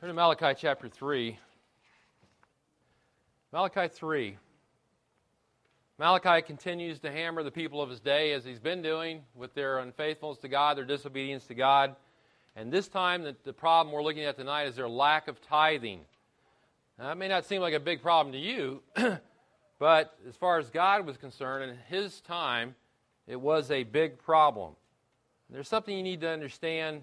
Turn to Malachi chapter 3. Malachi 3. Malachi continues to hammer the people of his day as he's been doing with their unfaithfulness to God, their disobedience to God. And this time, the, the problem we're looking at tonight is their lack of tithing. Now, that may not seem like a big problem to you, but as far as God was concerned, in his time, it was a big problem. There's something you need to understand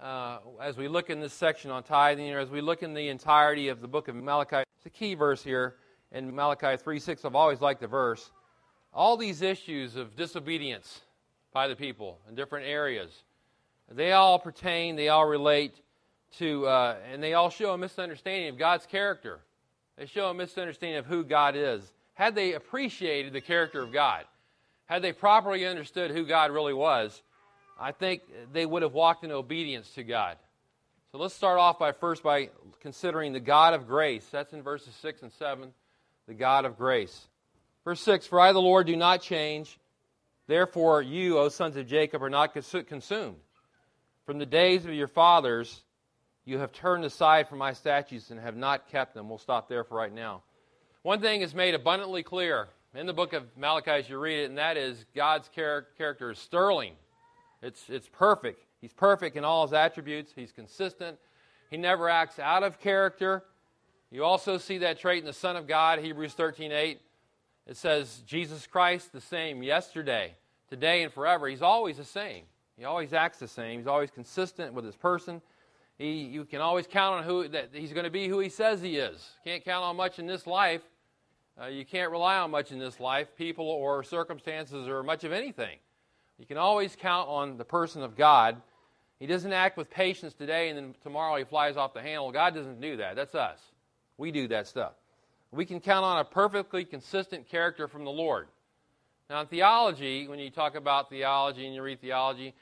uh, as we look in this section on tithing, or as we look in the entirety of the book of Malachi. It's a key verse here in Malachi 3 6. I've always liked the verse. All these issues of disobedience by the people in different areas, they all pertain, they all relate to, uh, and they all show a misunderstanding of God's character. They show a misunderstanding of who God is. Had they appreciated the character of God, had they properly understood who God really was, I think they would have walked in obedience to God. So let's start off by first by considering the God of grace. That's in verses 6 and 7, the God of grace. Verse 6 For I, the Lord, do not change. Therefore, you, O sons of Jacob, are not consumed. From the days of your fathers, you have turned aside from my statutes and have not kept them. We'll stop there for right now. One thing is made abundantly clear in the book of Malachi as you read it, and that is God's character is sterling. It's, it's perfect. He's perfect in all his attributes. He's consistent. He never acts out of character. You also see that trait in the Son of God, Hebrews 13 8. It says, Jesus Christ the same yesterday, today, and forever. He's always the same. He always acts the same. He's always consistent with his person. He, you can always count on who that he's going to be who he says he is. Can't count on much in this life. Uh, you can't rely on much in this life, people or circumstances or much of anything. You can always count on the person of God. He doesn't act with patience today and then tomorrow he flies off the handle. God doesn't do that. That's us. We do that stuff. We can count on a perfectly consistent character from the Lord. Now, in theology, when you talk about theology and you read theology,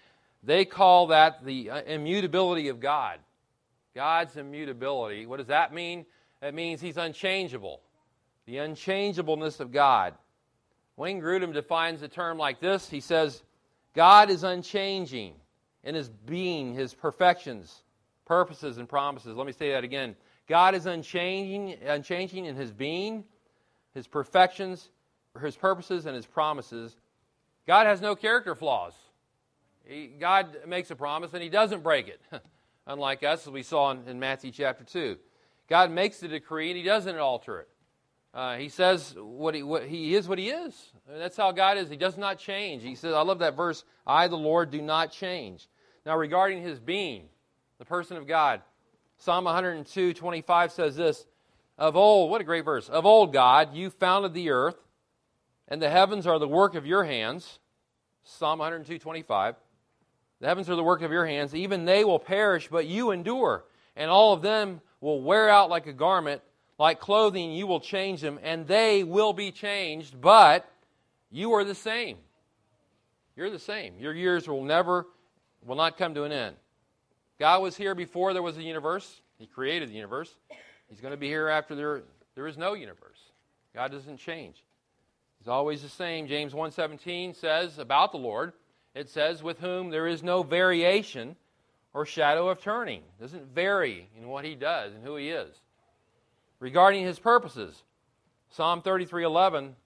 they call that the uh, immutability of God. God's immutability. What does that mean? It means he's unchangeable. The unchangeableness of God. Wayne Grudem defines the term like this. He says, God is unchanging in his being, his perfections, purposes, and promises. Let me say that again. God is unchanging, unchanging in his being, his perfections, his purposes, and his promises. God has no character flaws. He, God makes a promise and he doesn't break it, unlike us, as we saw in, in Matthew chapter 2. God makes the decree and he doesn't alter it. Uh, he says what he, what he is what he is. That's how God is. He does not change. He says, I love that verse, I, the Lord, do not change. Now, regarding his being, the person of God, Psalm 102, 25 says this Of old, what a great verse. Of old, God, you founded the earth, and the heavens are the work of your hands. Psalm 102, 25. The heavens are the work of your hands. Even they will perish, but you endure. And all of them will wear out like a garment like clothing, you will change them, and they will be changed, but you are the same. You're the same. Your years will never, will not come to an end. God was here before there was a universe. He created the universe. He's going to be here after there, there is no universe. God doesn't change. He's always the same. James 1:17 says about the Lord, it says, with whom there is no variation or shadow of turning. Doesn't vary in what he does and who he is regarding his purposes. Psalm 33:11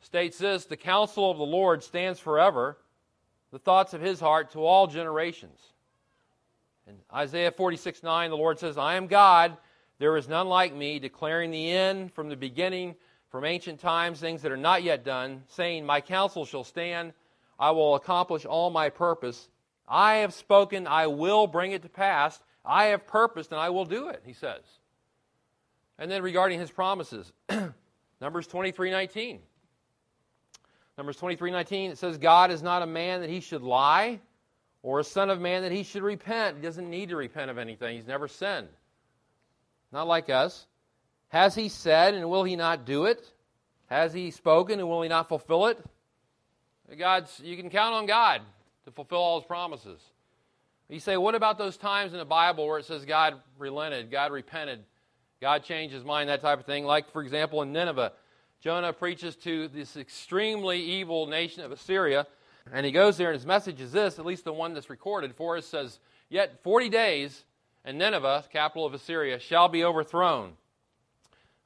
states this, "The counsel of the Lord stands forever, the thoughts of his heart to all generations." In Isaiah 46:9 the Lord says, "I am God, there is none like me, declaring the end from the beginning, from ancient times things that are not yet done, saying, "My counsel shall stand, I will accomplish all my purpose. I have spoken, I will bring it to pass. I have purposed and I will do it," he says. And then regarding his promises, Numbers 23:19. Numbers 23:19 it says God is not a man that he should lie or a son of man that he should repent. He doesn't need to repent of anything. He's never sinned. Not like us. Has he said and will he not do it? Has he spoken and will he not fulfill it? God's you can count on God to fulfill all his promises. You say, what about those times in the Bible where it says God relented, God repented? God changed his mind, that type of thing. Like, for example, in Nineveh, Jonah preaches to this extremely evil nation of Assyria, and he goes there, and his message is this, at least the one that's recorded for us, says, Yet 40 days, and Nineveh, capital of Assyria, shall be overthrown.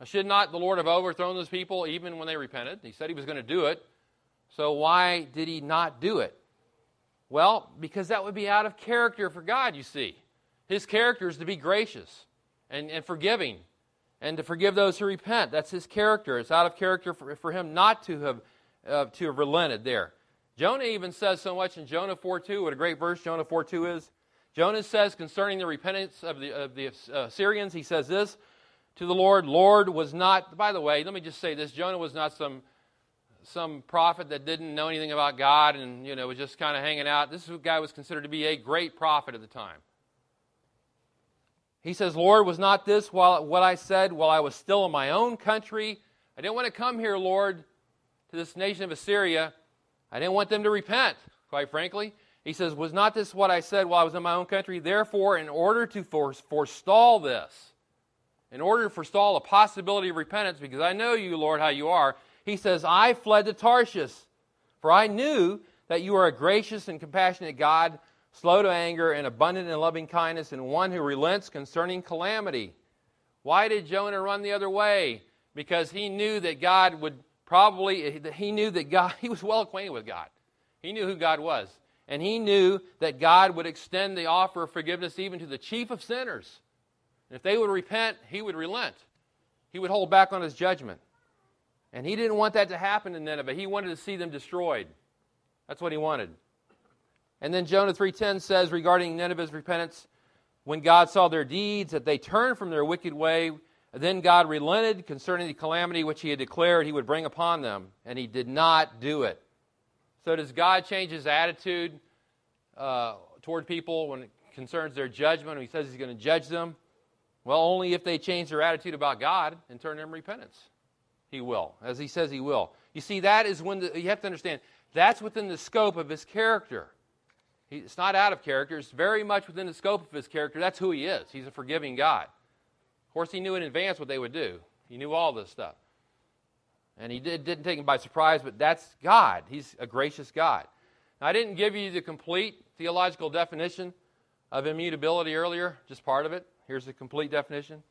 Should not the Lord have overthrown those people even when they repented? He said he was going to do it. So why did he not do it? Well, because that would be out of character for God, you see. His character is to be gracious and, and forgiving and to forgive those who repent. That's his character. It's out of character for, for him not to have, uh, to have relented there. Jonah even says so much in Jonah 4.2, what a great verse Jonah 4.2 is. Jonah says concerning the repentance of the, of the uh, Syrians, he says this to the Lord, Lord was not, by the way, let me just say this Jonah was not some, some prophet that didn't know anything about God and, you know, was just kind of hanging out. This guy was considered to be a great prophet at the time. He says, Lord, was not this while, what I said while I was still in my own country? I didn't want to come here, Lord, to this nation of Assyria. I didn't want them to repent, quite frankly. He says, Was not this what I said while I was in my own country? Therefore, in order to forestall this, in order to forestall the possibility of repentance, because I know you, Lord, how you are, he says, I fled to Tarshish, for I knew that you are a gracious and compassionate God, slow to anger, and abundant in loving kindness, and one who relents concerning calamity. Why did Jonah run the other way? Because he knew that God would probably, he knew that God, he was well acquainted with God. He knew who God was. And he knew that God would extend the offer of forgiveness even to the chief of sinners. And if they would repent, he would relent. He would hold back on his judgment. And he didn't want that to happen in Nineveh. He wanted to see them destroyed. That's what he wanted. And then Jonah 3:10 says regarding Nineveh's repentance, when God saw their deeds that they turned from their wicked way, then God relented concerning the calamity which he had declared he would bring upon them, and he did not do it. So, does God change his attitude uh, toward people when it concerns their judgment? When he says he's going to judge them? Well, only if they change their attitude about God and turn in repentance. He will, as he says he will. You see, that is when the, you have to understand that's within the scope of his character. He, it's not out of character, it's very much within the scope of his character. That's who he is. He's a forgiving God. Of course, he knew in advance what they would do, he knew all this stuff. And he did, didn't take him by surprise, but that's God. He's a gracious God. Now, I didn't give you the complete theological definition of immutability earlier, just part of it. Here's the complete definition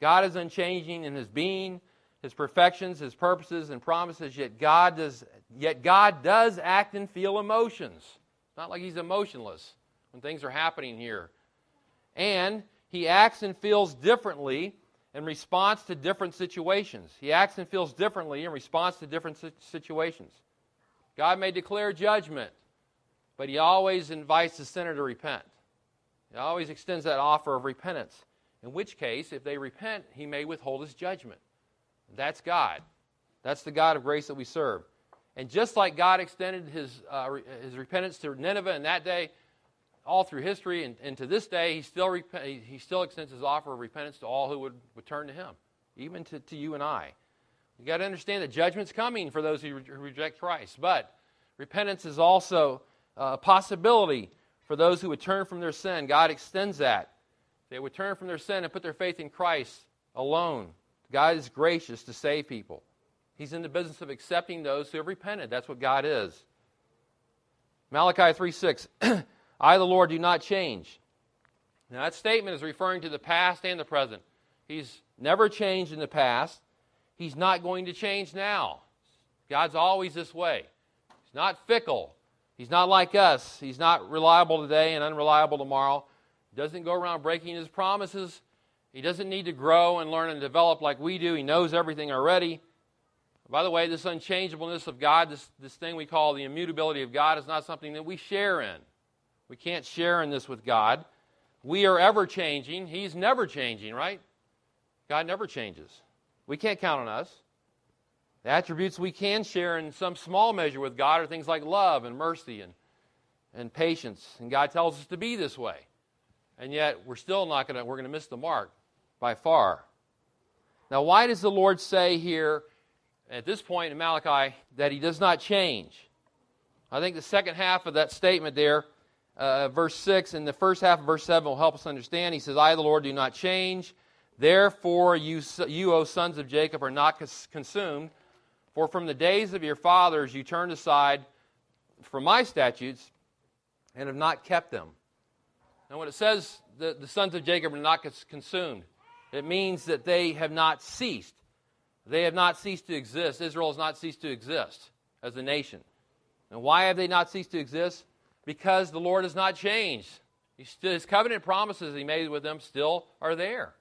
God is unchanging in his being, his perfections, his purposes, and promises, yet God does, yet God does act and feel emotions. Not like he's emotionless when things are happening here. And he acts and feels differently in response to different situations. He acts and feels differently in response to different situations. God may declare judgment, but he always invites the sinner to repent. He always extends that offer of repentance. In which case, if they repent, he may withhold his judgment. That's God. That's the God of grace that we serve. And just like God extended his, uh, his repentance to Nineveh in that day, all through history and, and to this day, he still, rep- he still extends his offer of repentance to all who would, would turn to him, even to, to you and I. You've got to understand that judgment's coming for those who, re- who reject Christ. But repentance is also a possibility for those who would turn from their sin. God extends that. They would turn from their sin and put their faith in Christ alone. God is gracious to save people. He's in the business of accepting those who have repented. That's what God is. Malachi 3 6. I, the Lord, do not change. Now, that statement is referring to the past and the present. He's never changed in the past. He's not going to change now. God's always this way. He's not fickle. He's not like us. He's not reliable today and unreliable tomorrow. He doesn't go around breaking his promises. He doesn't need to grow and learn and develop like we do. He knows everything already. By the way, this unchangeableness of God, this, this thing we call the immutability of God, is not something that we share in. We can't share in this with God. We are ever changing. He's never changing, right? God never changes. We can't count on us. The attributes we can share in some small measure with God are things like love and mercy and, and patience. And God tells us to be this way. And yet we're still not going to, we're going to miss the mark by far. Now, why does the Lord say here at this point in Malachi that he does not change? I think the second half of that statement there uh, verse 6 and the first half of verse 7 will help us understand. He says, I, the Lord, do not change. Therefore, you, you O sons of Jacob, are not consumed. For from the days of your fathers you turned aside from my statutes and have not kept them. Now, when it says the, the sons of Jacob are not consumed. It means that they have not ceased. They have not ceased to exist. Israel has not ceased to exist as a nation. And why have they not ceased to exist? Because the Lord has not changed. His covenant promises he made with them still are there.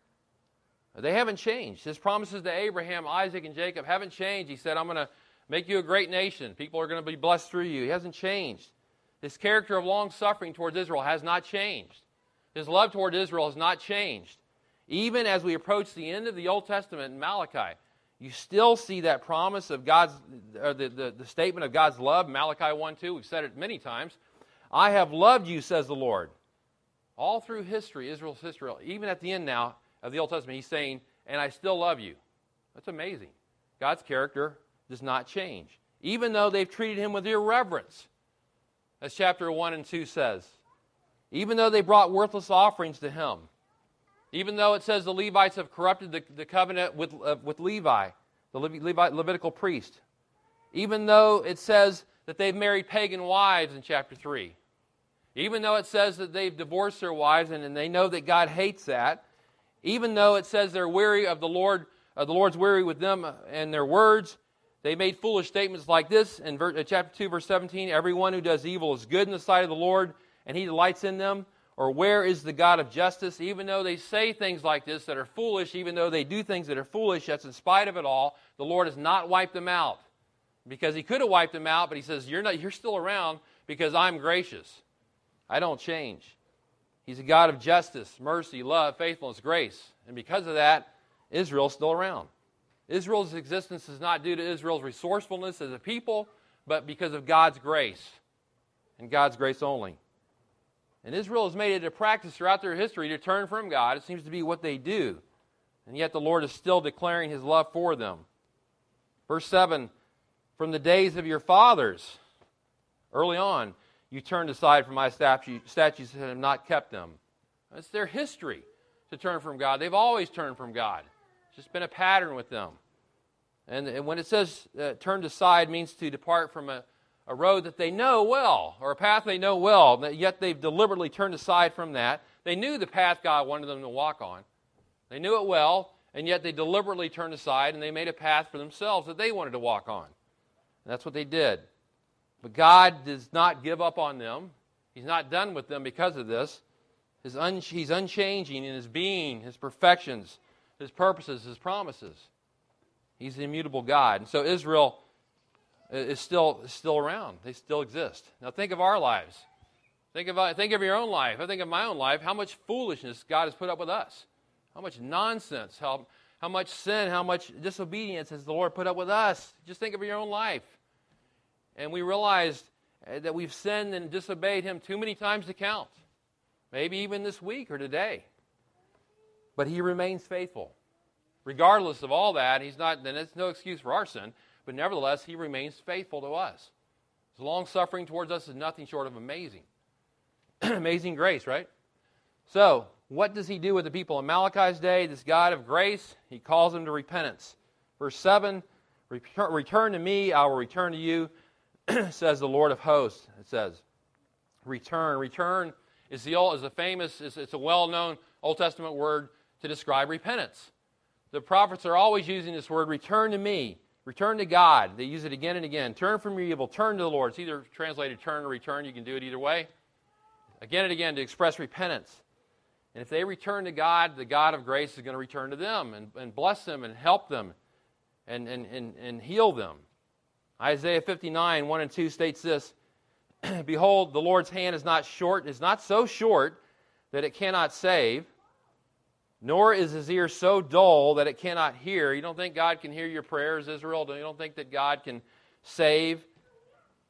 They haven't changed. His promises to Abraham, Isaac, and Jacob haven't changed. He said, I'm going to make you a great nation. People are going to be blessed through you. He hasn't changed. His character of long suffering towards Israel has not changed. His love toward Israel has not changed. Even as we approach the end of the Old Testament in Malachi, you still see that promise of God's, or the, the, the statement of God's love, Malachi 1 2. We've said it many times. I have loved you, says the Lord. All through history, Israel's history, even at the end now of the Old Testament, he's saying, and I still love you. That's amazing. God's character does not change, even though they've treated him with irreverence, as chapter 1 and 2 says. Even though they brought worthless offerings to him, even though it says the Levites have corrupted the, the covenant with, uh, with Levi, the Levi, Levitical priest, even though it says that they've married pagan wives in chapter 3, even though it says that they've divorced their wives and, and they know that God hates that, even though it says they're weary of the Lord, uh, the Lord's weary with them and their words, they made foolish statements like this in ver- uh, chapter 2, verse 17 Everyone who does evil is good in the sight of the Lord, and he delights in them. Or where is the God of justice? Even though they say things like this that are foolish, even though they do things that are foolish, that's in spite of it all, the Lord has not wiped them out. Because he could have wiped them out, but he says, You're, not, you're still around because I'm gracious. I don't change. He's a God of justice, mercy, love, faithfulness, grace. And because of that, Israel's still around. Israel's existence is not due to Israel's resourcefulness as a people, but because of God's grace and God's grace only. And Israel has made it a practice throughout their history to turn from God. It seems to be what they do. And yet the Lord is still declaring his love for them. Verse 7 From the days of your fathers, early on, you turned aside from my statutes and have not kept them. It's their history to turn from God. They've always turned from God. It's just been a pattern with them. And, when it says uh, turned aside means to depart from a, a road that they know well or a path they know well, yet they've deliberately turned aside from that. They knew the path God wanted them to walk on. They knew it well, and yet they deliberately turned aside and they made a path for themselves that they wanted to walk on. And that's what they did. But God does not give up on them. He's not done with them because of this. Un- he's unchanging in his being, his perfections, his purposes, his promises. He's the immutable God. And so Israel is still, still around. They still exist. Now think of our lives. Think of, think of your own life. I think of my own life, how much foolishness God has put up with us. How much nonsense, how, how much sin, how much disobedience has the Lord put up with us. Just think of your own life and we realized uh, that we've sinned and disobeyed Him too many times to count. Maybe even this week or today. But He remains faithful. Regardless of all that, He's not, then it's no excuse for our sin, but nevertheless, He remains faithful to us. His long suffering towards us is nothing short of amazing. amazing grace, right? So, what does He do with the people in Malachi's day? This God of grace, He calls them to repentance. Verse 7 Return to me, I will return to you says the Lord of hosts. It says, return. Return is, the, old, is a famous, it's, it's a well known Old Testament word to describe repentance. The prophets are always using this word, return to me, return to God. They use it again and again. Turn from your evil, turn to the Lord. It's either translated turn or return. You can do it either way. Again and again to express repentance. And if they return to God, the God of grace is going to return to them and, and bless them and help them and, and, and, and heal them. Isaiah 59, 1 and 2 states this Behold, the Lord's hand is not short, is not so short that it cannot save, nor is his ear so dull that it cannot hear. You don't think God can hear your prayers, Israel? You don't think that God can save?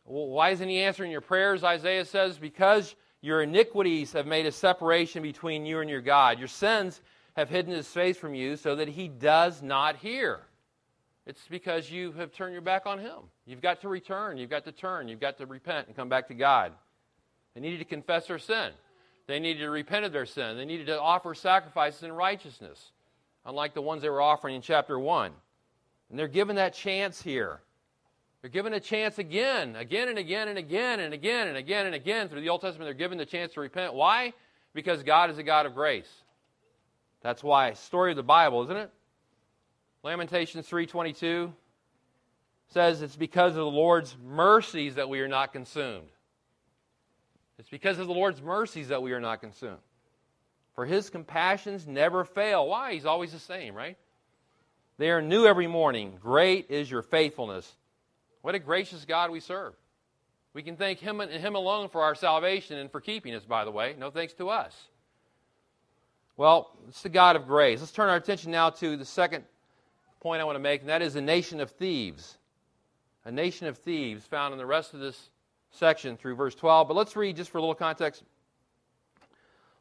Well, why isn't he answering your prayers? Isaiah says, Because your iniquities have made a separation between you and your God. Your sins have hidden his face from you so that he does not hear. It's because you have turned your back on Him. You've got to return. You've got to turn. You've got to repent and come back to God. They needed to confess their sin. They needed to repent of their sin. They needed to offer sacrifices in righteousness, unlike the ones they were offering in chapter 1. And they're given that chance here. They're given a chance again, again and again and again and again and again and again through the Old Testament. They're given the chance to repent. Why? Because God is a God of grace. That's why story of the Bible, isn't it? Lamentations 3:22 says it's because of the Lord's mercies that we are not consumed. It's because of the Lord's mercies that we are not consumed. For his compassions never fail. Why? He's always the same, right? They are new every morning. Great is your faithfulness. What a gracious God we serve. We can thank him and him alone for our salvation and for keeping us, by the way. No thanks to us. Well, it's the God of grace. Let's turn our attention now to the second point I want to make, and that is a nation of thieves. A nation of thieves found in the rest of this section through verse 12. But let's read, just for a little context,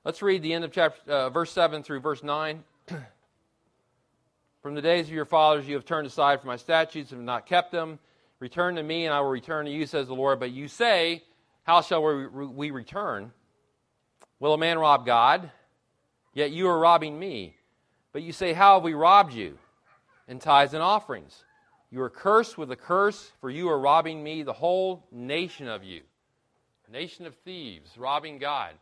let's read the end of chapter, uh, verse 7 through verse 9. from the days of your fathers you have turned aside from my statutes and have not kept them. Return to me, and I will return to you, says the Lord. But you say, How shall we, we return? Will a man rob God? Yet you are robbing me. But you say, How have we robbed you? In tithes and offerings. You are cursed with a curse, for you are robbing me, the whole nation of you. A nation of thieves, robbing God.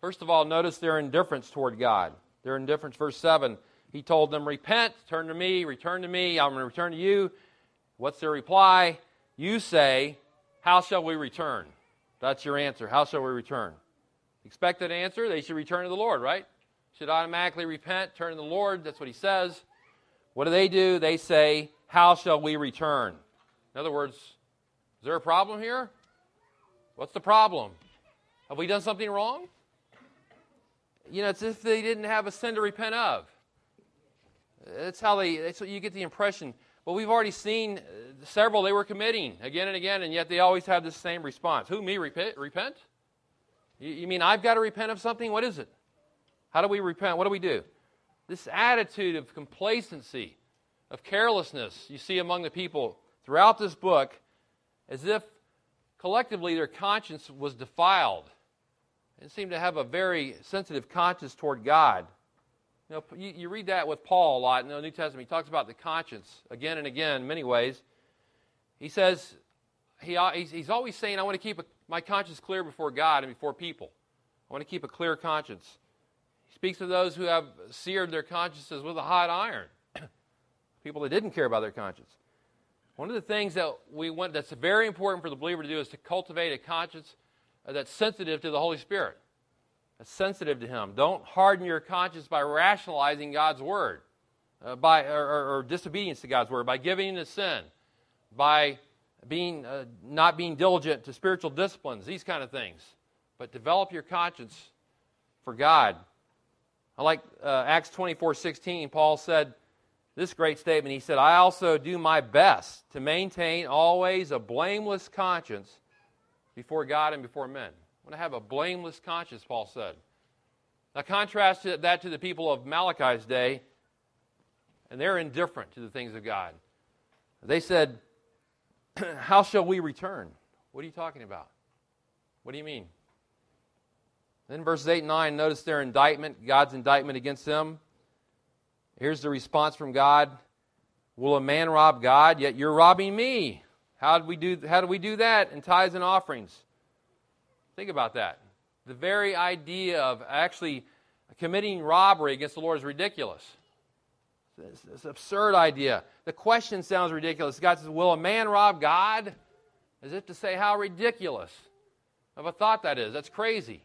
First of all, notice their indifference toward God. Their indifference, verse 7, he told them, Repent, turn to me, return to me, I'm going to return to you. What's their reply? You say, How shall we return? That's your answer. How shall we return? Expected answer, they should return to the Lord, right? Should automatically repent, turn to the Lord. That's what he says. What do they do? They say, How shall we return? In other words, is there a problem here? What's the problem? Have we done something wrong? You know, it's as if they didn't have a sin to repent of. That's how they, that's what you get the impression. Well, we've already seen uh, several they were committing again and again, and yet they always have the same response. Who, me, repent? repent? You, you mean I've got to repent of something? What is it? How do we repent? What do we do? This attitude of complacency, of carelessness, you see among the people throughout this book, as if collectively their conscience was defiled and seemed to have a very sensitive conscience toward God. You, know, you, you, read that with Paul a lot in the New Testament. He talks about the conscience again and again in many ways. He says, he, uh, he's, he's always saying, I want to keep a, my conscience clear before God and before people. I want to keep a clear conscience. He speaks of those who have seared their consciences with a hot iron, people that didn't care about their conscience. One of the things that we want that's very important for the believer to do is to cultivate a conscience that's sensitive to the Holy Spirit sensitive to Him. Don't harden your conscience by rationalizing God's Word, uh, by, or, or, disobedience to God's Word, by giving in to sin, by being, uh, not being diligent to spiritual disciplines, these kind of things. But develop your conscience for God. I like uh, Acts 24 16. Paul said this great statement. He said, I also do my best to maintain always a blameless conscience before God and before men I want to have a blameless conscience, Paul said. Now, contrast that to the people of Malachi's day, and they're indifferent to the things of God. They said, How shall we return? What are you talking about? What do you mean? Then, verses 8 and 9, notice their indictment, God's indictment against them. Here's the response from God Will a man rob God? Yet you're robbing me. How did we do, how do, we do that in tithes and offerings? Think about that. The very idea of actually committing robbery against the Lord is ridiculous. It's, it's an absurd idea. The question sounds ridiculous. God says, Will a man rob God? As if to say, How ridiculous of a thought that is. That's crazy.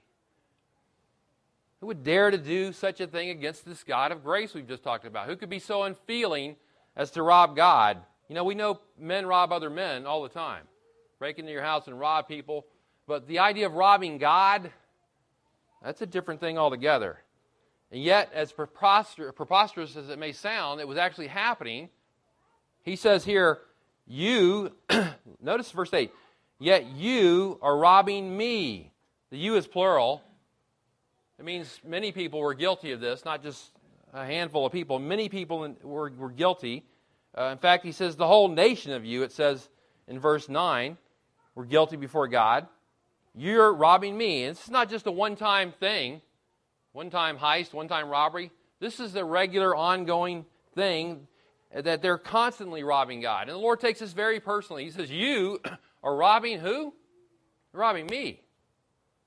Who would dare to do such a thing against this God of grace we've just talked about? Who could be so unfeeling as to rob God? You know, we know men rob other men all the time. Break into your house and rob people. But the idea of robbing God, that's a different thing altogether. And yet, as preposterous as it may sound, it was actually happening. He says here, You, notice verse 8, yet you are robbing me. The you is plural. It means many people were guilty of this, not just a handful of people. Many people were, were guilty. Uh, in fact, he says the whole nation of you, it says in verse 9, were guilty before God. You're robbing me. And this is not just a one time thing, one time heist, one time robbery. This is a regular, ongoing thing that they're constantly robbing God. And the Lord takes this very personally. He says, You are robbing who? You're robbing me,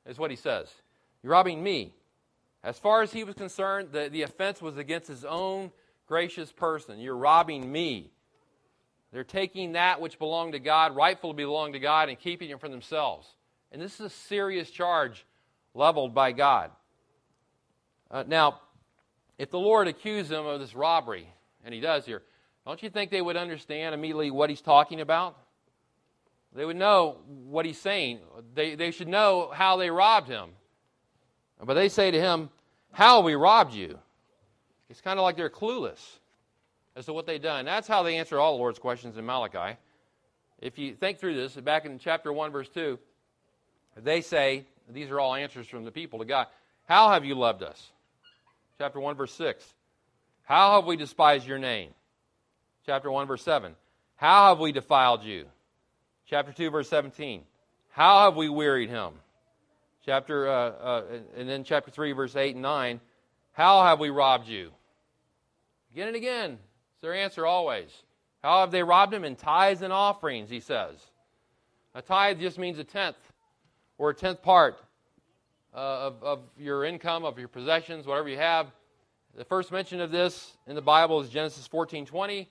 is what he says. You're robbing me. As far as he was concerned, the, the offense was against his own gracious person. You're robbing me. They're taking that which belonged to God, rightfully belonged to God, and keeping it for themselves. And this is a serious charge leveled by God. Uh, now, if the Lord accused them of this robbery, and he does here, don't you think they would understand immediately what he's talking about? They would know what he's saying. They, they should know how they robbed him. But they say to him, How we robbed you? It's kind of like they're clueless as to what they've done. That's how they answer all the Lord's questions in Malachi. If you think through this, back in chapter 1, verse 2, they say, These are all answers from the people to God. How have you loved us? Chapter 1, verse 6. How have we despised your name? Chapter 1, verse 7. How have we defiled you? Chapter 2, verse 17. How have we wearied him? Chapter, uh, uh, and then chapter 3, verse 8 and 9. How have we robbed you? Again and again. It's their answer always. How have they robbed him? In tithes and offerings, he says. A tithe just means a tenth or a tenth part uh, of, of your income, of your possessions, whatever you have. The first mention of this in the Bible is Genesis 14:20.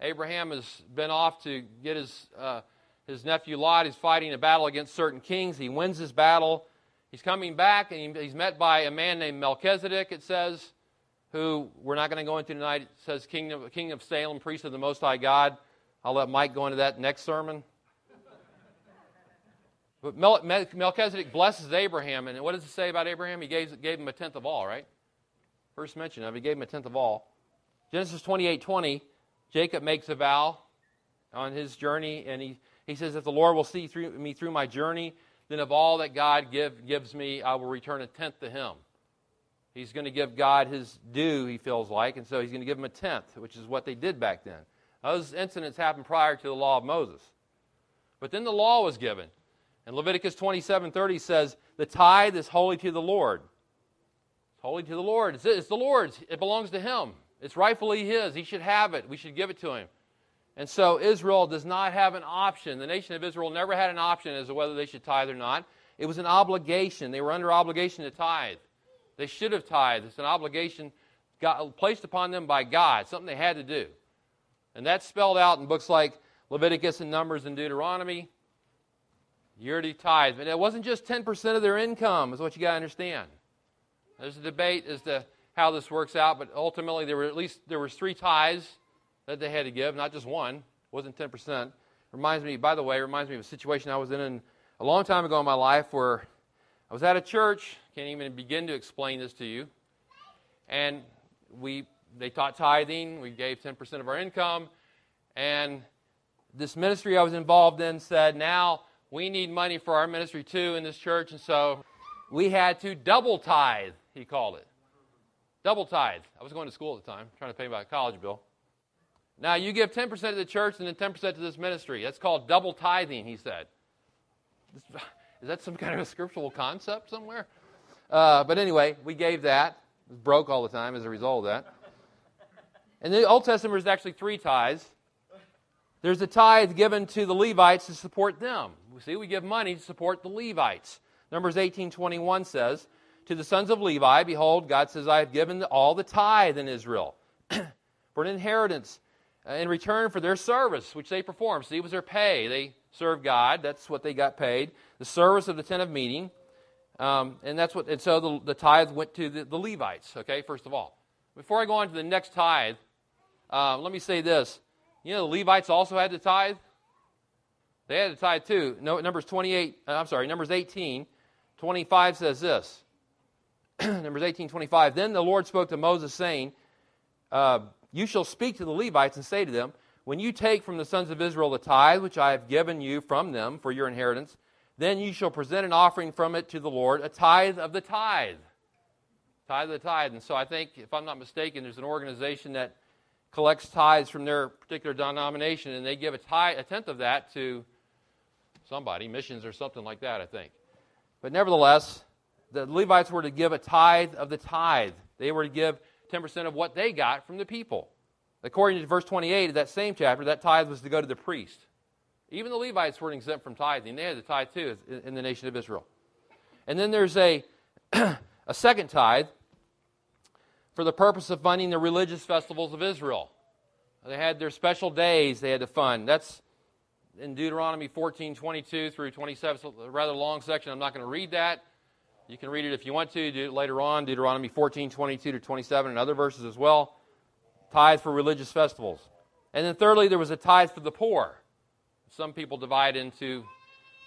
Abraham has been off to get his uh, his nephew Lot. He's fighting a battle against certain kings. He wins his battle. He's coming back, and he's met by a man named Melchizedek. It says, who we're not going to go into tonight. It says king of, king of Salem, priest of the Most High God. I'll let Mike go into that next sermon. But Melchizedek blesses Abraham, and what does it say about Abraham? He gave, gave him a tenth of all, right? First mention of, he gave him a tenth of all. Genesis 28 20, Jacob makes a vow on his journey, and he, he says, If the Lord will see through me through my journey, then of all that God give, gives me, I will return a tenth to him. He's going to give God his due, he feels like, and so he's going to give him a tenth, which is what they did back then. Those incidents happened prior to the law of Moses. But then the law was given. And Leviticus 27:30 says, "The tithe is holy to the Lord." It's holy to the Lord. It's, it's the Lord's. It belongs to Him. It's rightfully His. He should have it. We should give it to Him. And so Israel does not have an option. The nation of Israel never had an option as to whether they should tithe or not. It was an obligation. They were under obligation to tithe. They should have tithed. It's an obligation got, placed upon them by God, something they had to do. And that's spelled out in books like Leviticus and Numbers and Deuteronomy. Yearly tithe. But it wasn't just 10% of their income, is what you got to understand. There's a debate as to how this works out, but ultimately there were at least there was three tithes that they had to give, not just one. Wasn't 10%. Reminds me, by the way, reminds me of a situation I was in, in a long time ago in my life where I was at a church. Can't even begin to explain this to you. And we they taught tithing. We gave 10% of our income. And this ministry I was involved in said, now we need money for our ministry too in this church, and so we had to double tithe, he called it. Double tithe. I was going to school at the time, trying to pay my college bill. Now, you give 10% to the church and then 10% to this ministry. That's called double tithing, he said. Is that some kind of a scriptural concept somewhere? Uh, but anyway, we gave that. It was broke all the time as a result of that. And the Old Testament, is actually three tithes. There's a tithe given to the Levites to support them. We see we give money to support the Levites. Numbers 18:21 says, "To the sons of Levi, behold, God says, I have given all the tithe in Israel for an inheritance in return for their service which they performed." See, it was their pay. They served God. That's what they got paid. The service of the tent of meeting, um, and that's what. And so the, the tithe went to the, the, Levites. Okay, first of all, before I go on to the next tithe, uh, let me say this. You know, the Levites also had to tithe. They had to tithe too. No, Numbers 28, uh, I'm sorry, Numbers 18, 25 says this. Numbers 18, 25. Then the Lord spoke to Moses, saying, uh, You shall speak to the Levites and say to them, When you take from the sons of Israel the tithe which I have given you from them for your inheritance, then you shall present an offering from it to the Lord, a tithe of the tithe. Tithe of the tithe. And so I think, if I'm not mistaken, there's an organization that collects tithes from their particular denomination, and they give a, tithe, a tenth of that to somebody, missions or something like that, I think. But nevertheless, the Levites were to give a tithe of the tithe. They were to give 10% of what they got from the people. According to verse 28 of that same chapter, that tithe was to go to the priest. Even the Levites weren't exempt from tithing. They had to tithe too in the nation of Israel. And then there's a, a second tithe for the purpose of funding the religious festivals of Israel. They had their special days they had to fund. That's in Deuteronomy 14, 22 through 27. It's a rather long section. I'm not going to read that. You can read it if you want to. Do it later on. Deuteronomy 14, 22 to 27, and other verses as well. Tithe for religious festivals. And then thirdly, there was a tithe for the poor. Some people divide into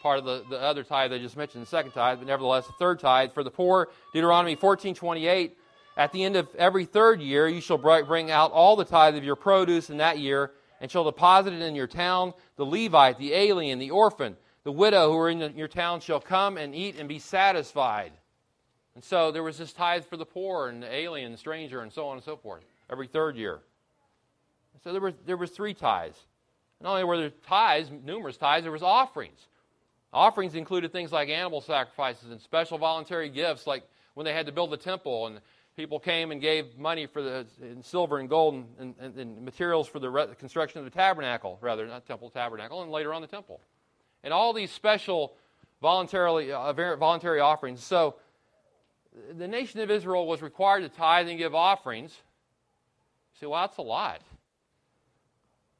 part of the, the other tithe I just mentioned, the second tithe, but nevertheless, the third tithe for the poor. Deuteronomy 14, 28. At the end of every third year, you shall bring out all the tithe of your produce in that year, and shall deposit it in your town. The Levite, the alien, the orphan, the widow who are in your town shall come and eat and be satisfied. And so there was this tithe for the poor and the alien, the stranger, and so on and so forth, every third year. So there were, there were three tithes. Not only were there tithes, numerous tithes, there was offerings. Offerings included things like animal sacrifices and special voluntary gifts, like when they had to build the temple and people came and gave money for the in silver and gold and, and, and materials for the re- construction of the tabernacle, rather not temple, tabernacle, and later on the temple, and all these special voluntarily uh, voluntary offerings. So the nation of Israel was required to tithe and give offerings. You say, well, that's a lot.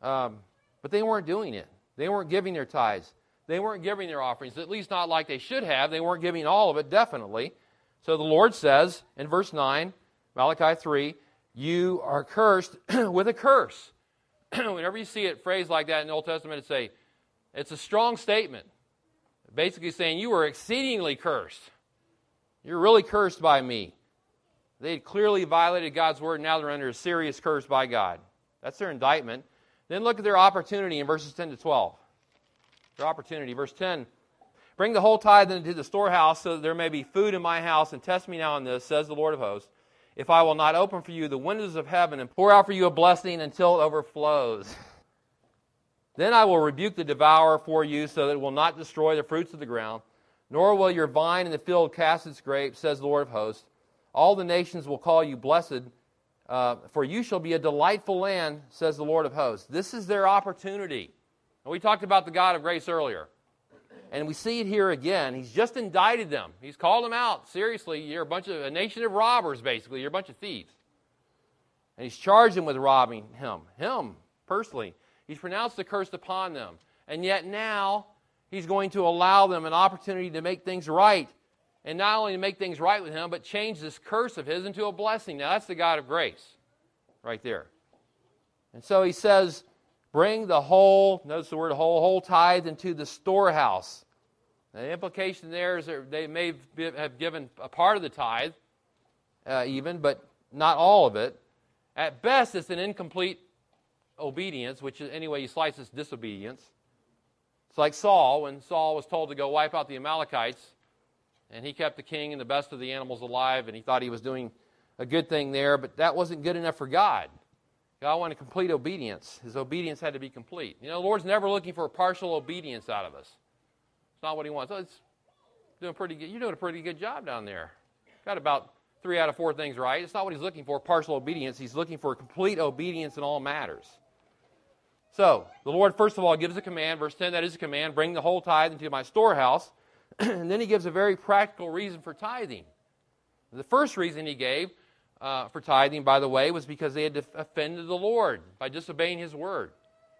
Um, but they weren't doing it. They weren't giving their tithes. They weren't giving their offerings, at least not like they should have. They weren't giving all of it, definitely. So the Lord says in verse 9, Malachi 3, you are cursed with a curse. Whenever you see it phrased like that in the Old Testament, it's a, it's a strong statement. Basically saying, you are exceedingly cursed. You're really cursed by me. They had clearly violated God's word, now they're under a serious curse by God. That's their indictment. Then look at their opportunity in verses 10 to 12. Their opportunity. Verse 10 Bring the whole tithe into the storehouse so that there may be food in my house, and test me now in this, says the Lord of hosts, if I will not open for you the windows of heaven and pour out for you a blessing until it overflows. Then I will rebuke the devourer for you so that it will not destroy the fruits of the ground, nor will your vine in the field cast its grapes, says the Lord of hosts. All the nations will call you blessed, uh, for you shall be a delightful land, says the Lord of hosts. This is their opportunity. And we talked about the God of grace earlier. And we see it here again. He's just indicted them. He's called them out. Seriously, you're a bunch of a nation of robbers, basically. You're a bunch of thieves. And he's charged them with robbing him. Him, personally. He's pronounced the curse upon them. And yet now he's going to allow them an opportunity to make things right. And not only to make things right with him, but change this curse of his into a blessing. Now that's the God of grace. Right there. And so he says, Bring the whole, notice the word whole, whole tithe into the storehouse. Now, the implication there is that they may have given a part of the tithe, uh, even, but not all of it. At best, it's an incomplete obedience, which is, anyway, you slice this disobedience. It's like Saul, when Saul was told to go wipe out the Amalekites, and he kept the king and the best of the animals alive, and he thought he was doing a good thing there, but that wasn't good enough for God. God wanted complete obedience. His obedience had to be complete. You know, the Lord's never looking for a partial obedience out of us. It's not what He wants. Oh, it's doing pretty good. You're doing a pretty good job down there. Got about three out of four things right. It's not what He's looking for, partial obedience. He's looking for complete obedience in all matters. So, the Lord, first of all, gives a command. Verse 10, that is a command bring the whole tithe into my storehouse. and then He gives a very practical reason for tithing. The first reason He gave uh, for tithing, by the way, was because they had offended the Lord by disobeying His word.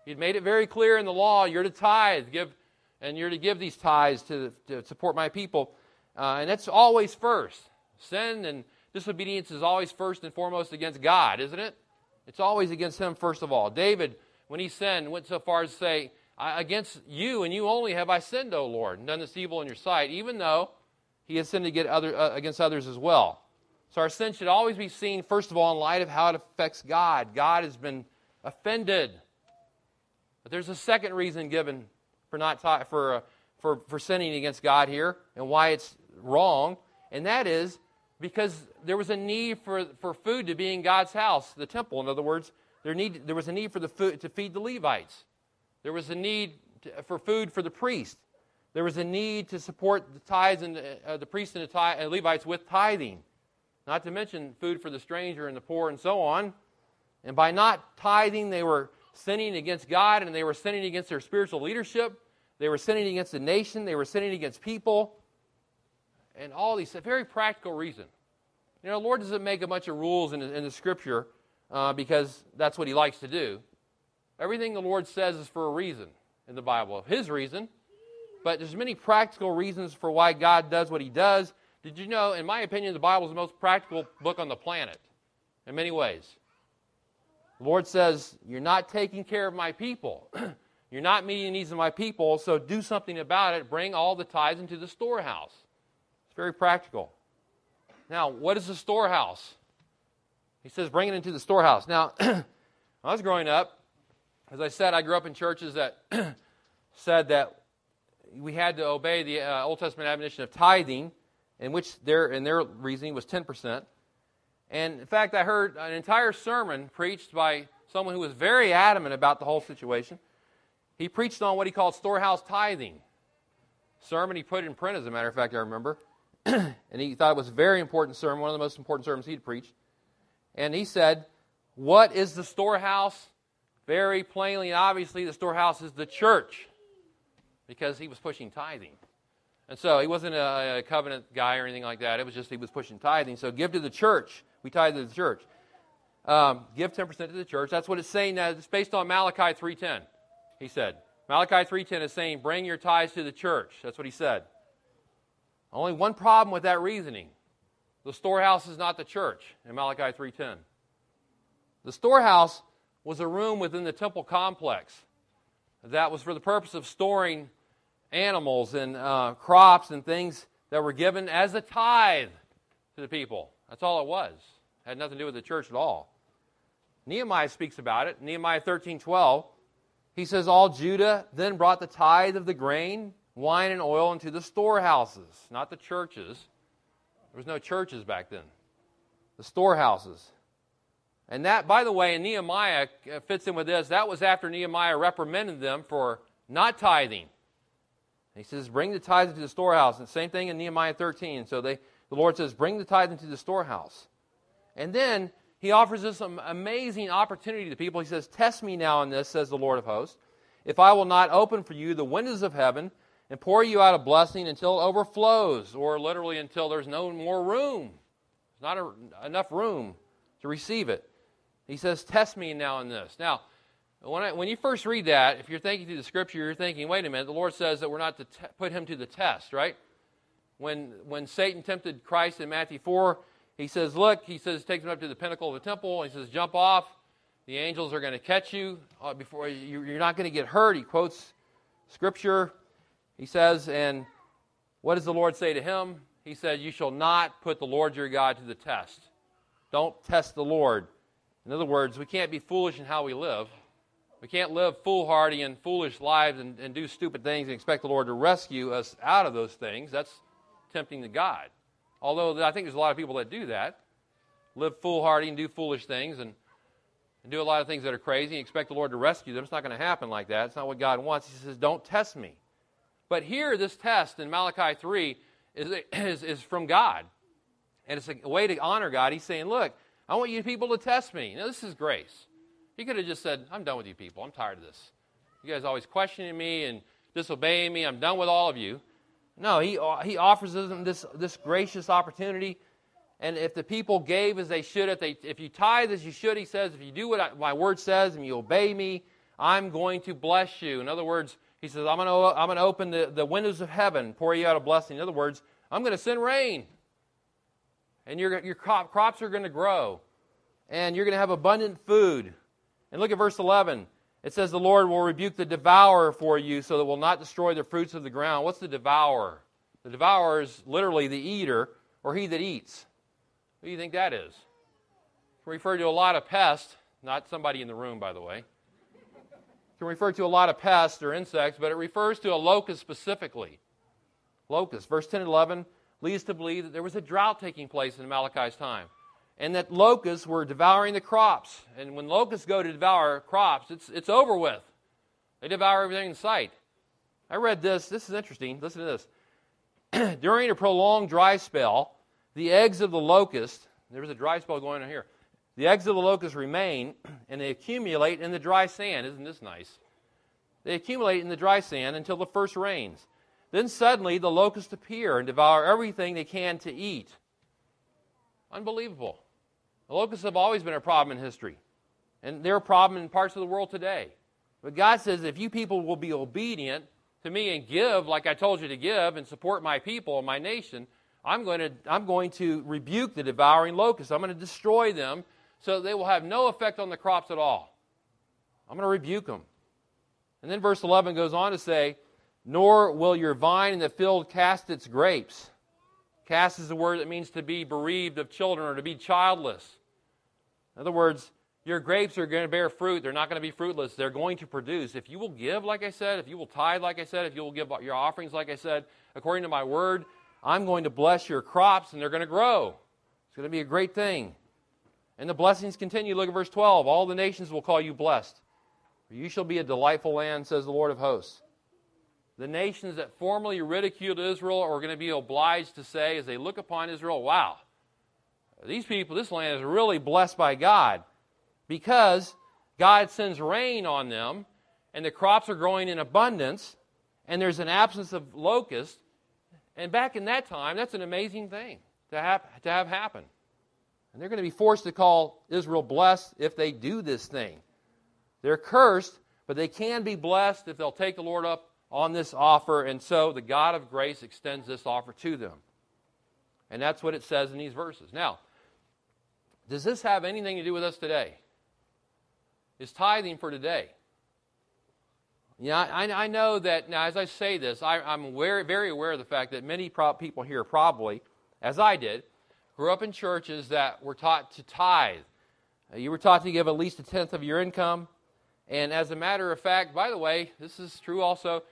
He'd made it very clear in the law: you're to tithe, give, and you're to give these tithes to, to support my people, uh, and that's always first. Sin and disobedience is always first and foremost against God, isn't it? It's always against Him first of all. David, when he sinned, went so far as to say, "Against you and you only have I sinned, O Lord, and done this evil in your sight," even though he had sinned against, other, uh, against others as well. So our sin should always be seen, first of all, in light of how it affects God. God has been offended. But there's a second reason given for not for, uh, for for sinning against God here and why it's wrong, and that is because there was a need for, for food to be in God's house, the temple. In other words, there need there was a need for the food to feed the Levites. There was a need to, for food for the priest. There was a need to support the tithes and uh, the priests and the uh, Levites with tithing not to mention food for the stranger and the poor and so on. And by not tithing, they were sinning against God and they were sinning against their spiritual leadership. They were sinning against the nation. They were sinning against people. And all these, a very practical reason. You know, the Lord doesn't make a bunch of rules in in the Scripture uh, because that's what He likes to do. Everything the Lord says is for a reason in the Bible, His reason. But there's many practical reasons for why God does what He does. Did you know, in my opinion, the Bible is the most practical book on the planet in many ways. The Lord says, You're not taking care of my people. You're not meeting the needs of my people, so do something about it. Bring all the tithes into the storehouse. It's very practical. Now, what is the storehouse? He says, bring it into the storehouse. Now, I was growing up, as I said, I grew up in churches that said that we had to obey the uh, Old Testament admonition of tithing, in which their, in their reasoning was 10%. And in fact, I heard an entire sermon preached by someone who was very adamant about the whole situation. He preached on what he called storehouse tithing. Sermon he put in print, as a matter of fact, I remember. and he thought it was a very important sermon, one of the most important sermons he'd preached. And he said, What is the storehouse? Very plainly and obviously, the storehouse is the church because he was pushing tithing. And so he wasn't a, a, covenant guy or anything like that. It was just he was pushing tithing. So give to the church. We tithe to the church. Um, give 10% to the church. That's what it's saying. Now, it's based on Malachi 3.10, he said. Malachi 3.10 is saying, bring your tithes to the church. That's what he said. Only one problem with that reasoning. The storehouse is not the church in Malachi 3:10. The storehouse was a room within the temple complex that was for the purpose of storing animals and uh, crops and things that were given as a tithe to the people. That's all it was. It had nothing to do with the church at all. Nehemiah speaks about it. Nehemiah 13:12. He says, All Judah then brought the tithe of the grain wine and oil into the storehouses, not the churches. There was no churches back then. The storehouses. And that, by the way, in Nehemiah uh, fits in with this. That was after Nehemiah reprimanded them for not tithing. He says, bring the tithe into the storehouse. And same thing in Nehemiah 13. So they, the Lord says, bring the tithe into the storehouse. And then he offers us some amazing opportunity to people. He says, test me now in this, says the Lord of hosts, if I will not open for you the windows of heaven and pour you out a blessing until it overflows, or literally until there's no more room. There's not a, enough room to receive it. He says, Test me now in this. Now, when, I, when you first read that, if you're thinking through the scripture, you're thinking, wait a minute, the Lord says that we're not to put him to the test, right? When, when Satan tempted Christ in Matthew 4, he says, Look, he says, takes him up to the pinnacle of the temple. He says, Jump off. The angels are going to catch you uh, before you, you're not going to get hurt. He quotes scripture he says, and what does the Lord say to him? He said, You shall not put the Lord your God to the test. Don't test the Lord. In other words, we can't be foolish in how we live. We can't live foolhardy and foolish lives and, and do stupid things and expect the Lord to rescue us out of those things. That's tempting to God. Although I think there's a lot of people that do that. Live foolhardy and do foolish things and, and do a lot of things that are crazy and expect the Lord to rescue them. It's not going to happen like that. It's not what God wants. He says, Don't test me. But here, this test in Malachi 3 is, is, is from God. And it's a way to honor God. He's saying, Look, I want you people to test me. Now, this is grace. He could have just said, I'm done with you people. I'm tired of this. You guys always questioning me and disobeying me. I'm done with all of you. No, he, uh, he offers them this, this gracious opportunity. And if the people gave as they should, if, they, if you tithe as you should, he says, if you do what I, my word says and you obey me, I'm going to bless you. In other words, he says, I'm going to, I'm to open the, the windows of heaven, pour you out a blessing. In other words, I'm going to send rain. And your, your crop, crops are going to grow. And you're going to have abundant food. And look at verse 11. It says, The Lord will rebuke the devourer for you so that will not destroy the fruits of the ground. What's the devourer? The devourer is literally the eater or he that eats. Who do you think that is? It's referred to a lot of pests, not somebody in the room, by the way can refer to a lot of pests or insects, but it refers to a locust specifically. Locust. Verse 10 and 11 leads to believe that there was a drought taking place in Malachi's time, and that locusts were devouring the crops. And when locusts go to devour crops, it's, it's over with. They devour everything in sight. I read this. This is interesting. Listen to this. During a prolonged dry spell, the eggs of the locust, there was a dry spell going on here, the eggs of the locust remain, and they accumulate in the dry sand. Isn't this nice? They accumulate in the dry sand until the first rains. Then suddenly the locusts appear and devour everything they can to eat. Unbelievable. The locusts have always been a problem in history, and they're a problem in parts of the world today. But God says if you people will be obedient to me and give like I told you to give and support my people and my nation, I'm going to, I'm going to rebuke the devouring locusts. I'm going to destroy them so they will have no effect on the crops at all. I'm going to rebuke them. And then verse 11 goes on to say, Nor will your vine in the field cast its grapes. Cast is a word that means to be bereaved of children or to be childless. In other words, your grapes are going to bear fruit. They're not going to be fruitless. They're going to produce. If you will give, like I said, if you will tithe, like I said, if you will give your offerings, like I said, according to my word, I'm going to bless your crops and they're going to grow. It's going to be a great thing. And the blessings continue. Look at verse 12. All the nations will call you blessed. For you shall be a delightful land, says the Lord of hosts. The nations that formerly ridiculed Israel are going to be obliged to say, as they look upon Israel, wow, these people, this land is really blessed by God because God sends rain on them and the crops are growing in abundance and there's an absence of locusts. And back in that time, that's an amazing thing to have, to have happen. And they're going to be forced to call Israel blessed if they do this thing. They're cursed, but they can be blessed if they'll take the Lord up on this offer. And so the God of grace extends this offer to them. And that's what it says in these verses. Now, does this have anything to do with us today? is tithing for today. Yeah, I, I know that now. As I say this, I, am very aware of the fact that many pro- people here probably, as I did, grew up in churches that were taught to tithe. Uh, you were taught to give at least a tenth of your income, and as a matter of fact, by the way, this is true also.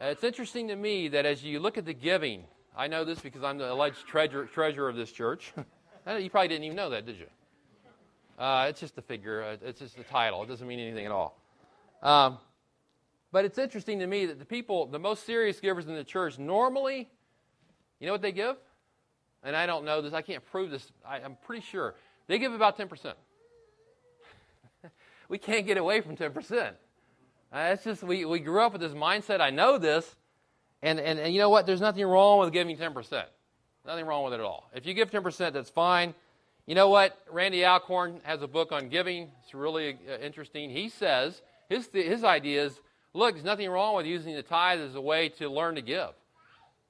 Uh, it's interesting to me that as you look at the giving, I know this because I'm the alleged treasurer, treasurer of this church. you probably didn't even know that, did you? Uh, it's just a figure. Uh, it's just a title. It doesn't mean anything at all. Um, but it's interesting to me that the people, the most serious givers in the church, normally, you know what they give? And I don't know this. I can't prove this. I, am pretty sure they give about ten percent. we can't get away from ten percent. Uh, just we, we grew up with this mindset. I know this, and, and and you know what? There's nothing wrong with giving ten percent. Nothing wrong with it at all. If you give ten percent, that's fine. You know what? Randy Alcorn has a book on giving. It's really uh, interesting. He says his, his idea is look, there's nothing wrong with using the tithe as a way to learn to give.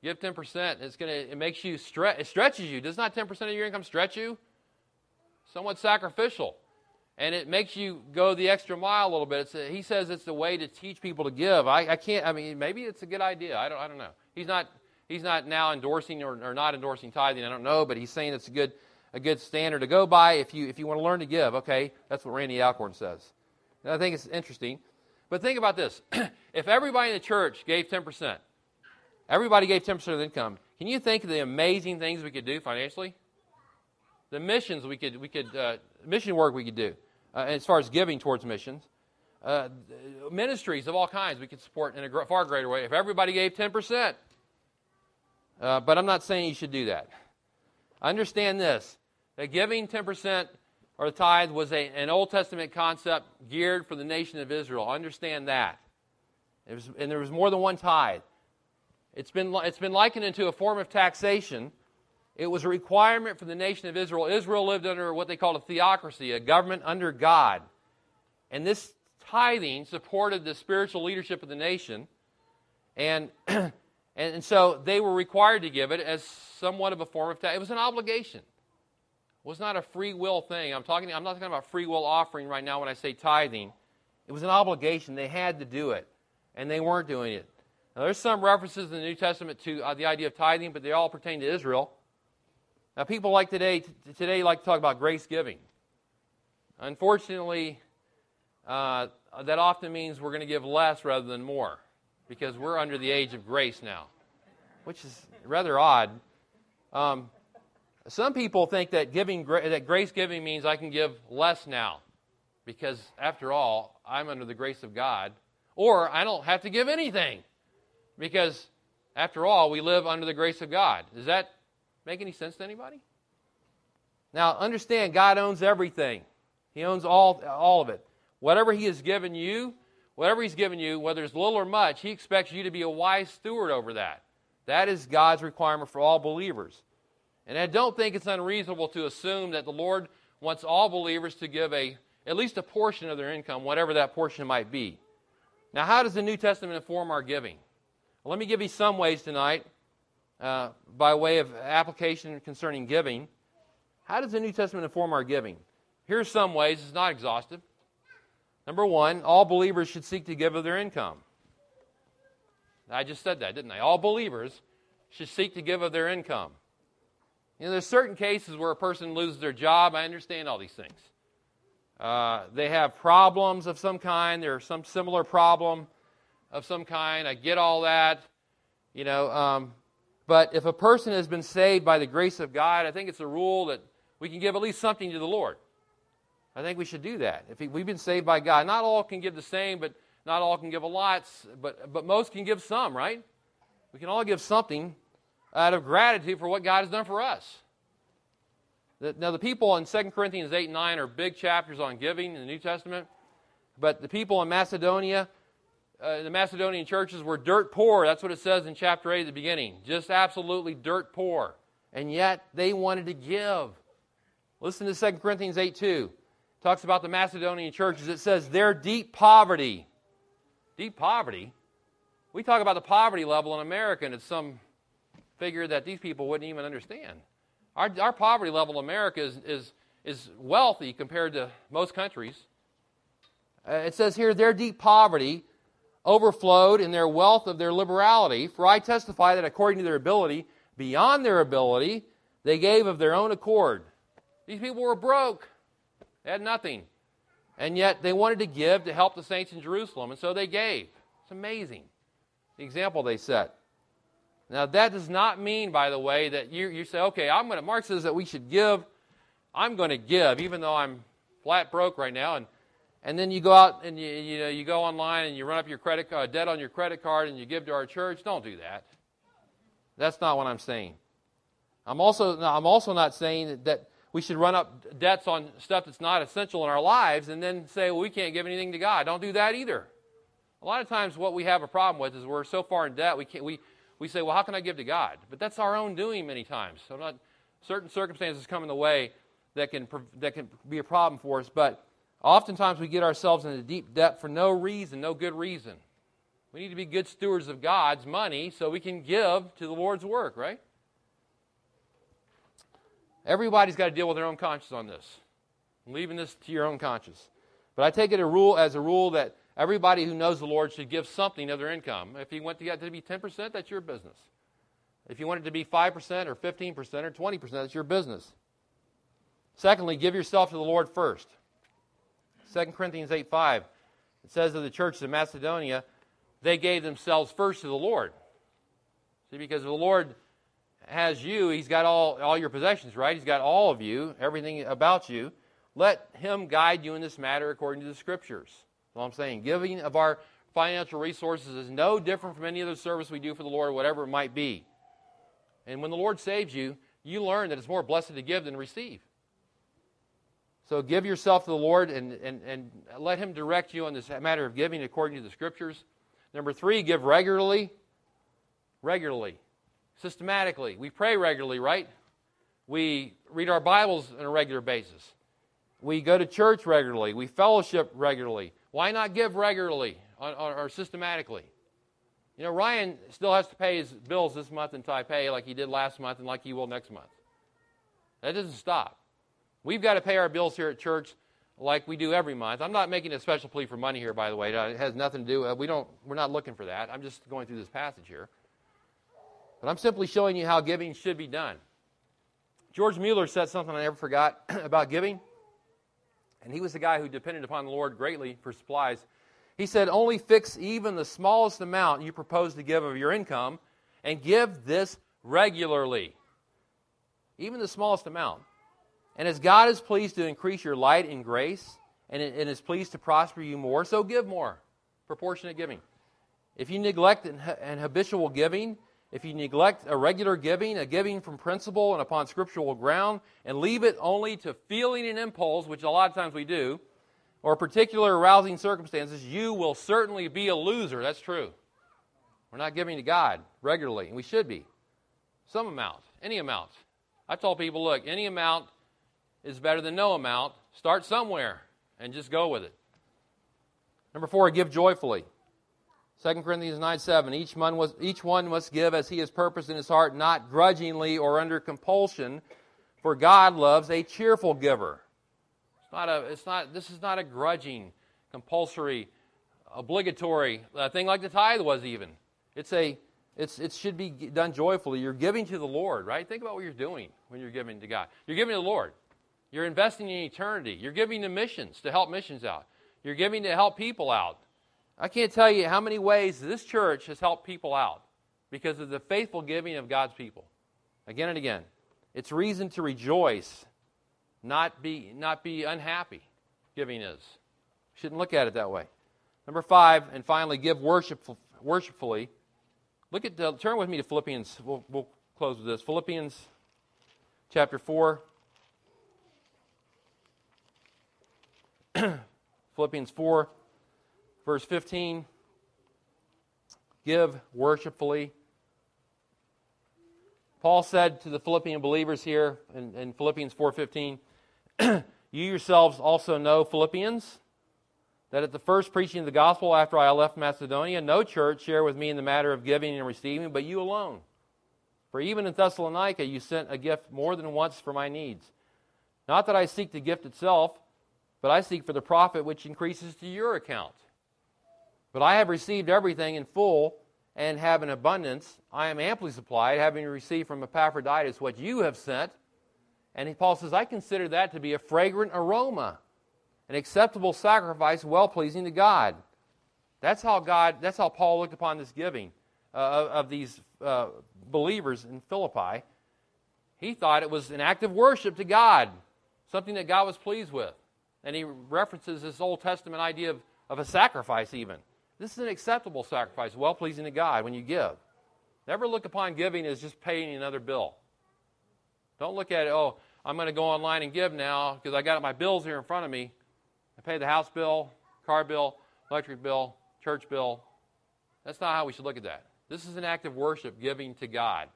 Give 10%. It's gonna, it makes you stretch, it stretches you. Does not 10% of your income stretch you? Somewhat sacrificial. And it makes you go the extra mile a little bit. A, he says it's a way to teach people to give. I, I, can't, I mean, maybe it's a good idea. I don't, I don't know. He's not, he's not now endorsing or, or not endorsing tithing. I don't know, but he's saying it's a good a good standard to go by if you, if you want to learn to give. Okay, that's what Randy Alcorn says. And I think it's interesting. But think about this if everybody in the church gave 10%, everybody gave 10% of the income, can you think of the amazing things we could do financially? The missions we could, we could uh, mission work we could do uh, as far as giving towards missions. Uh, ministries of all kinds we could support in a far greater way if everybody gave 10%. Uh, but I'm not saying you should do that. Understand this that giving 10% or the tithe was a, an Old Testament concept geared for the nation of Israel. Understand that. Was, and there was more than one tithe. It's been, it's been likened into a form of taxation. It was a requirement for the nation of Israel. Israel lived under what they called a theocracy, a government under God. And this tithing supported the spiritual leadership of the nation. And, and, and so they were required to give it as somewhat of a form of tax. It was an obligation It was not a free will thing. I'm talking I'm not talking about free will offering right now when I say tithing. It was an obligation. They had to do it, and they weren't doing it. Now, there's some references in the New Testament to uh, the idea of tithing, but they all pertain to Israel. Now, people like today t- today like to talk about grace giving. Unfortunately, uh, that often means we're going to give less rather than more, because we're under the age of grace now, which is rather odd. Um, some people think that giving that grace giving means I can give less now because after all, I'm under the grace of God, or I don't have to give anything because after all, we live under the grace of God. Does that make any sense to anybody? Now, understand God owns everything. He owns all all of it. Whatever he has given you, whatever he's given you, whether it's little or much, he expects you to be a wise steward over that. That is God's requirement for all believers. And I don't think it's unreasonable to assume that the Lord wants all believers to give a at least a portion of their income, whatever that portion might be. Now, how does the New Testament inform our giving? Let me give you some ways tonight uh, by way of application concerning giving. How does the New Testament inform our giving? Here's some ways, it's not exhaustive. Number one, all believers should seek to give of their income. I just said that, didn't I? All believers should seek to give of their income. You know, there's certain cases where a person loses their job. I understand all these things. Uh, they have problems of some kind. There's some similar problem of some kind. I get all that. You know, um, but if a person has been saved by the grace of God, I think it's a rule that we can give at least something to the Lord. I think we should do that. If we've been saved by God, not all can give the same, but not all can give a lot, but, but most can give some, right? We can all give something out of gratitude for what God has done for us. Now, the people in 2 Corinthians 8 and 9 are big chapters on giving in the New Testament, but the people in Macedonia, uh, the Macedonian churches were dirt poor. That's what it says in chapter 8 at the beginning. Just absolutely dirt poor. And yet they wanted to give. Listen to 2 Corinthians 8 2. It talks about the Macedonian churches. It says their deep poverty. Deep poverty? We talk about the poverty level in America, and it's some figure that these people wouldn't even understand. Our, our poverty level in America is, is, is wealthy compared to most countries. Uh, it says here, their deep poverty overflowed in their wealth of their liberality. For I testify that according to their ability, beyond their ability, they gave of their own accord. These people were broke, they had nothing. And yet they wanted to give to help the saints in Jerusalem, and so they gave. It's amazing the example they set. Now, that does not mean, by the way, that you, you say, okay, I'm going to, Mark says that we should give. I'm going to give, even though I'm flat broke right now. And, and then you go out and you, you, know, you go online and you run up your credit card, debt on your credit card and you give to our church. Don't do that. That's not what I'm saying. I'm also, I'm also not saying that we should run up debts on stuff that's not essential in our lives and then say, well, we can't give anything to God. Don't do that either. A lot of times, what we have a problem with is we're so far in debt, we, can't, we, we say, well, how can I give to God? But that's our own doing many times. So not, certain circumstances come in the way that can, that can be a problem for us, but oftentimes we get ourselves into deep debt for no reason, no good reason. We need to be good stewards of God's money so we can give to the Lord's work, right? Everybody's got to deal with their own conscience on this. I'm leaving this to your own conscience. But I take it a rule as a rule that Everybody who knows the Lord should give something of their income. If you want get to be 10%, that's your business. If you want it to be 5% or 15% or 20%, that's your business. Secondly, give yourself to the Lord first. 2 Corinthians 8 5. It says of the churches in Macedonia, they gave themselves first to the Lord. See, because the Lord has you, He's got all, all your possessions, right? He's got all of you, everything about you. Let Him guide you in this matter according to the Scriptures what I'm saying. Giving of our financial resources is no different from any other service we do for the Lord, whatever it might be. And when the Lord saves you, you learn that it's more blessed to give than receive. So give yourself to the Lord and, and, and let Him direct you on this matter of giving according to the Scriptures. Number three, give regularly. Regularly. Systematically. We pray regularly, right? We read our Bibles on a regular basis. We go to church regularly. We fellowship regularly. Why not give regularly or, or systematically? You know, Ryan still has to pay his bills this month in Taipei like he did last month and like he will next month. That doesn't stop. We've got to pay our bills here at church like we do every month. I'm not making a special plea for money here, by the way. It has nothing to do. Uh, we don't. We're not looking for that. I'm just going through this passage here. But I'm simply showing you how giving should be done. George Mueller said something I never forgot about giving and he was the guy who depended upon the Lord greatly for supplies. He said, Only fix even the smallest amount you propose to give of your income, and give this regularly. Even the smallest amount. And as God is pleased to increase your light and grace, and, and is pleased to prosper you more, so give more. Proportionate giving. If you neglect an habitual giving, if you neglect a regular giving, a giving from principle and upon scriptural ground, and leave it only to feeling and impulse, which a lot of times we do, or particular arousing circumstances, you will certainly be a loser. That's true. We're not giving to God regularly, and we should be. Some amount, any amount. I tell people, look, any amount is better than no amount. Start somewhere and just go with it. Number four, give joyfully. 2 Corinthians 9 7. Each one, was, each one must give as he has purposed in his heart, not grudgingly or under compulsion, for God loves a cheerful giver. It's not a, it's not, this is not a grudging, compulsory, obligatory thing like the tithe was, even. It's a, it's, it should be done joyfully. You're giving to the Lord, right? Think about what you're doing when you're giving to God. You're giving to the Lord. You're investing in eternity. You're giving to missions to help missions out. You're giving to help people out. I can't tell you how many ways this church has helped people out because of the faithful giving of God's people. Again and again. It's reason to rejoice, not be, not be unhappy. Giving is. Shouldn't look at it that way. Number five, and finally, give worshipful, worshipfully. Look at the, turn with me to Philippians. We'll, we'll close with this. Philippians chapter 4. Philippians 4, verse 15. Give worshipfully. Paul said to the Philippian believers here in, in Philippians 4:15, "You yourselves also know, Philippians, that at the first preaching of the gospel after I left Macedonia, no church shared with me in the matter of giving and receiving, but you alone. For even in Thessalonica you sent a gift more than once for my needs. Not that I seek the gift itself, but I seek for the profit which increases to your account. But I have received everything in full and have an abundance. I am amply supplied, having received from Epaphroditus what you have sent. And Paul says, I consider that to be a fragrant aroma an acceptable sacrifice, well pleasing to God. That's how God. That's how Paul looked upon this giving uh, of, these uh, believers in Philippi. He thought it was an act of worship to God, something that God was pleased with, and he references this Old Testament idea of, of a sacrifice. Even this is an acceptable sacrifice, well pleasing to God when you give. Never look upon giving as just paying another bill. Don't look at it. Oh, I'm going to go online and give now because I got my bills here in front of me. I pay the house bill, car bill, electric bill, church bill. That's not how we should look at that. This is an act of worship, giving to God.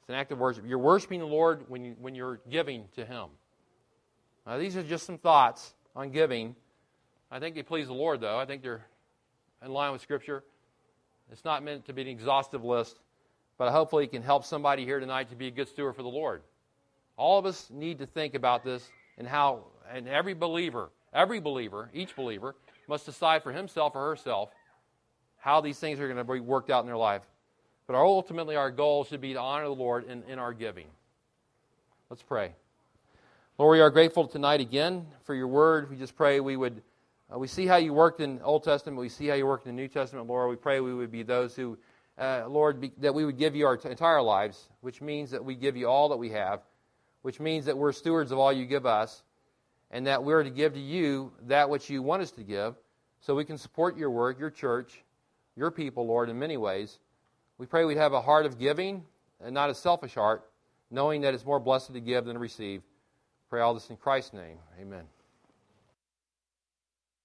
It's an act of worship. You're worshiping the Lord when, you, when you're giving to Him. Now, these are just some thoughts on giving. I think they please the Lord, though. I think they're in line with Scripture. It's not meant to be an exhaustive list, but hopefully it can help somebody here tonight to be a good steward for the Lord. All of us need to think about this and how, and every believer Every believer, each believer, must decide for himself or herself how these things are going to be worked out in their life. But our, ultimately, our goal should be to honor the Lord in, in our giving. Let's pray. Lord, we are grateful tonight again for your word. We just pray we would, uh, we see how you worked in Old Testament. We see how you worked in the New Testament, Lord. We pray we would be those who, uh, Lord, be, that we would give you our t- entire lives, which means that we give you all that we have, which means that we're stewards of all you give us and that we're to give to you that which you want us to give so we can support your work, your church, your people, Lord, in many ways. We pray we'd have a heart of giving and not a selfish heart, knowing that it's more blessed to give than to receive. Pray all this in Christ's name. Amen.